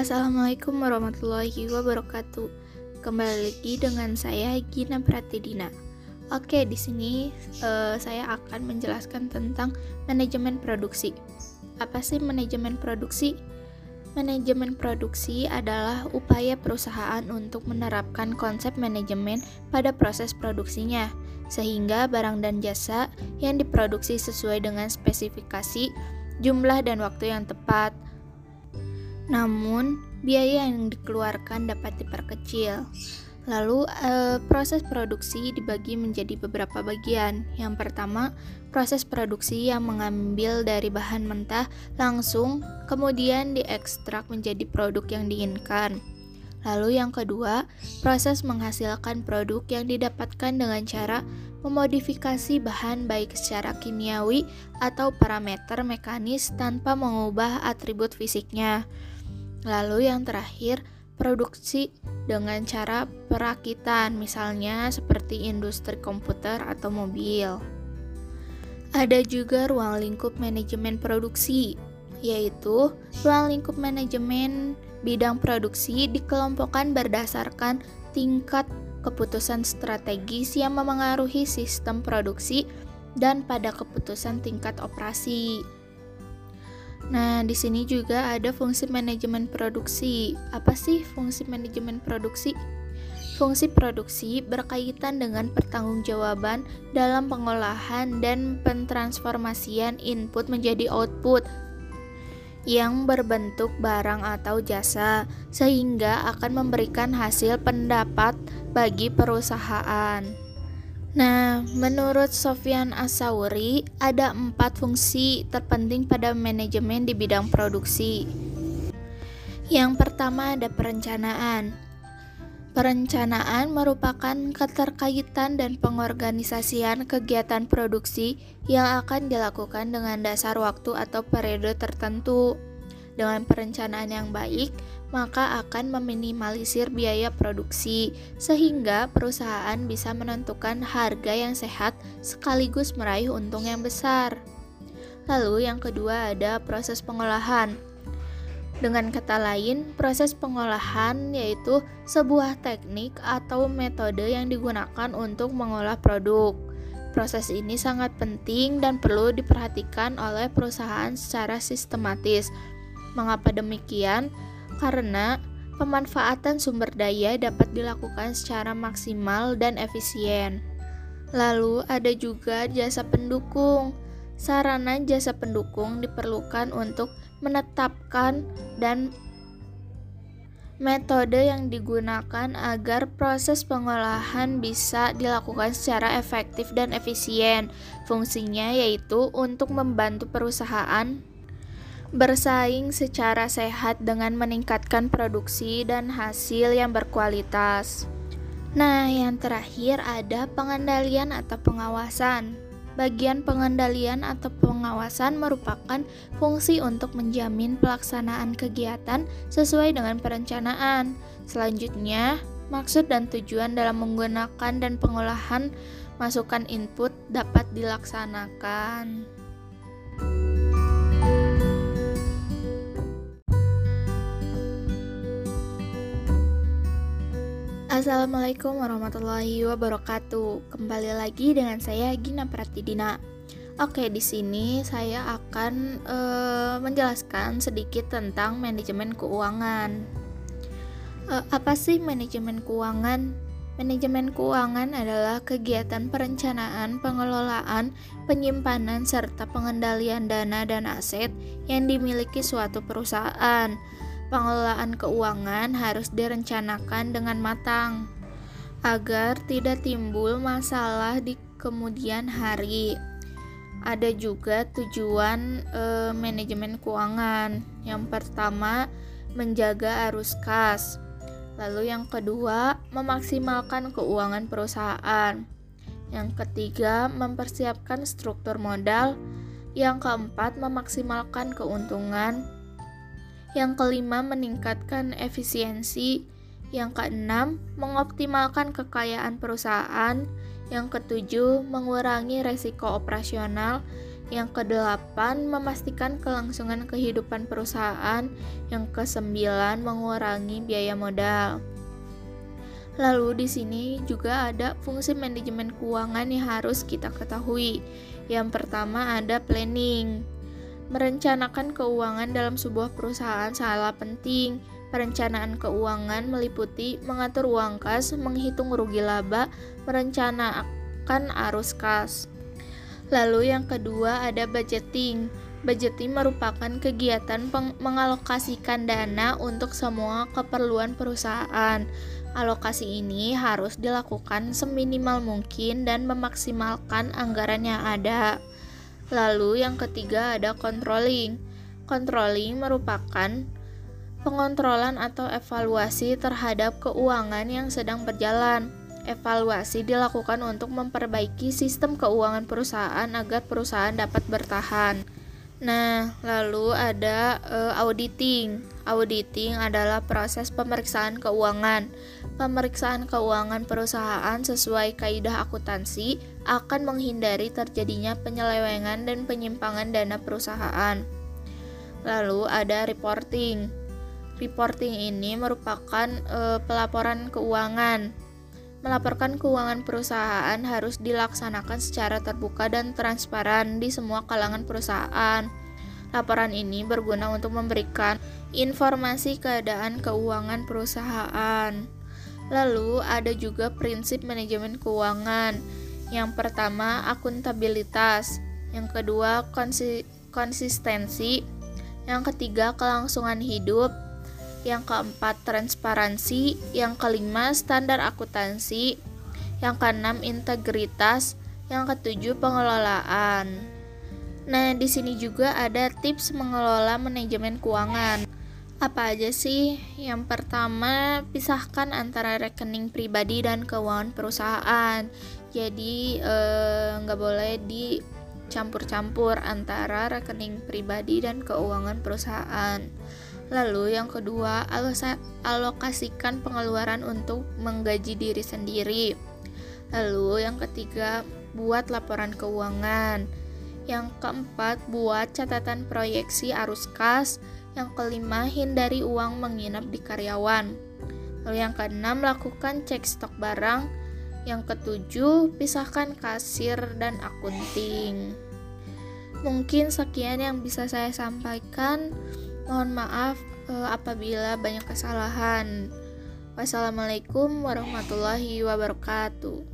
Assalamualaikum warahmatullahi wabarakatuh. Kembali lagi dengan saya Gina Pratidina. Oke, di sini uh, saya akan menjelaskan tentang manajemen produksi. Apa sih manajemen produksi? Manajemen produksi adalah upaya perusahaan untuk menerapkan konsep manajemen pada proses produksinya, sehingga barang dan jasa yang diproduksi sesuai dengan spesifikasi, jumlah, dan waktu yang tepat namun, biaya yang dikeluarkan dapat diperkecil. Lalu, eh, proses produksi dibagi menjadi beberapa bagian. Yang pertama, proses produksi yang mengambil dari bahan mentah langsung, kemudian diekstrak menjadi produk yang diinginkan. Lalu, yang kedua, proses menghasilkan produk yang didapatkan dengan cara memodifikasi bahan baik secara kimiawi atau parameter mekanis tanpa mengubah atribut fisiknya. Lalu yang terakhir, produksi dengan cara perakitan, misalnya seperti industri komputer atau mobil. Ada juga ruang lingkup manajemen produksi, yaitu ruang lingkup manajemen bidang produksi dikelompokkan berdasarkan tingkat keputusan strategis yang memengaruhi sistem produksi dan pada keputusan tingkat operasi. Nah, di sini juga ada fungsi manajemen produksi. Apa sih fungsi manajemen produksi? Fungsi produksi berkaitan dengan pertanggungjawaban dalam pengolahan dan pentransformasian input menjadi output yang berbentuk barang atau jasa, sehingga akan memberikan hasil pendapat bagi perusahaan. Nah, menurut Sofyan Asauri, ada empat fungsi terpenting pada manajemen di bidang produksi. Yang pertama ada perencanaan. Perencanaan merupakan keterkaitan dan pengorganisasian kegiatan produksi yang akan dilakukan dengan dasar waktu atau periode tertentu. Dengan perencanaan yang baik, maka akan meminimalisir biaya produksi, sehingga perusahaan bisa menentukan harga yang sehat sekaligus meraih untung yang besar. Lalu, yang kedua ada proses pengolahan. Dengan kata lain, proses pengolahan yaitu sebuah teknik atau metode yang digunakan untuk mengolah produk. Proses ini sangat penting dan perlu diperhatikan oleh perusahaan secara sistematis Mengapa demikian? Karena pemanfaatan sumber daya dapat dilakukan secara maksimal dan efisien. Lalu ada juga jasa pendukung. Sarana jasa pendukung diperlukan untuk menetapkan dan metode yang digunakan agar proses pengolahan bisa dilakukan secara efektif dan efisien. Fungsinya yaitu untuk membantu perusahaan bersaing secara sehat dengan meningkatkan produksi dan hasil yang berkualitas. Nah, yang terakhir ada pengendalian atau pengawasan. Bagian pengendalian atau pengawasan merupakan fungsi untuk menjamin pelaksanaan kegiatan sesuai dengan perencanaan. Selanjutnya, maksud dan tujuan dalam menggunakan dan pengolahan masukan input dapat dilaksanakan. Assalamualaikum warahmatullahi wabarakatuh. Kembali lagi dengan saya Gina Pratidina. Oke, di sini saya akan e, menjelaskan sedikit tentang manajemen keuangan. E, apa sih manajemen keuangan? Manajemen keuangan adalah kegiatan perencanaan, pengelolaan, penyimpanan, serta pengendalian dana dan aset yang dimiliki suatu perusahaan pengelolaan keuangan harus direncanakan dengan matang agar tidak timbul masalah di kemudian hari. Ada juga tujuan e, manajemen keuangan. Yang pertama, menjaga arus kas. Lalu yang kedua, memaksimalkan keuangan perusahaan. Yang ketiga, mempersiapkan struktur modal. Yang keempat, memaksimalkan keuntungan. Yang kelima, meningkatkan efisiensi. Yang keenam, mengoptimalkan kekayaan perusahaan. Yang ketujuh, mengurangi resiko operasional. Yang kedelapan, memastikan kelangsungan kehidupan perusahaan. Yang kesembilan, mengurangi biaya modal. Lalu di sini juga ada fungsi manajemen keuangan yang harus kita ketahui. Yang pertama ada planning. Merencanakan keuangan dalam sebuah perusahaan sangatlah penting. Perencanaan keuangan meliputi mengatur uang kas, menghitung rugi laba, merencanakan arus kas. Lalu yang kedua ada budgeting. Budgeting merupakan kegiatan mengalokasikan dana untuk semua keperluan perusahaan. Alokasi ini harus dilakukan seminimal mungkin dan memaksimalkan anggaran yang ada. Lalu yang ketiga ada controlling. Controlling merupakan pengontrolan atau evaluasi terhadap keuangan yang sedang berjalan. Evaluasi dilakukan untuk memperbaiki sistem keuangan perusahaan agar perusahaan dapat bertahan. Nah, lalu ada uh, auditing. Auditing adalah proses pemeriksaan keuangan. Pemeriksaan keuangan perusahaan sesuai kaidah akuntansi akan menghindari terjadinya penyelewengan dan penyimpangan dana perusahaan. Lalu ada reporting. Reporting ini merupakan uh, pelaporan keuangan Melaporkan keuangan perusahaan harus dilaksanakan secara terbuka dan transparan di semua kalangan perusahaan. Laporan ini berguna untuk memberikan informasi keadaan keuangan perusahaan. Lalu, ada juga prinsip manajemen keuangan. Yang pertama, akuntabilitas. Yang kedua, konsi konsistensi. Yang ketiga, kelangsungan hidup yang keempat transparansi, yang kelima standar akuntansi, yang keenam integritas, yang ketujuh pengelolaan. Nah, di sini juga ada tips mengelola manajemen keuangan. Apa aja sih? Yang pertama, pisahkan antara rekening pribadi dan keuangan perusahaan. Jadi, eh, nggak eh, boleh dicampur-campur antara rekening pribadi dan keuangan perusahaan. Lalu yang kedua, alokasikan pengeluaran untuk menggaji diri sendiri. Lalu yang ketiga, buat laporan keuangan. Yang keempat, buat catatan proyeksi arus kas. Yang kelima, hindari uang menginap di karyawan. Lalu yang keenam, lakukan cek stok barang. Yang ketujuh, pisahkan kasir dan akunting. Mungkin sekian yang bisa saya sampaikan. Mohon maaf uh, apabila banyak kesalahan. Wassalamualaikum warahmatullahi wabarakatuh.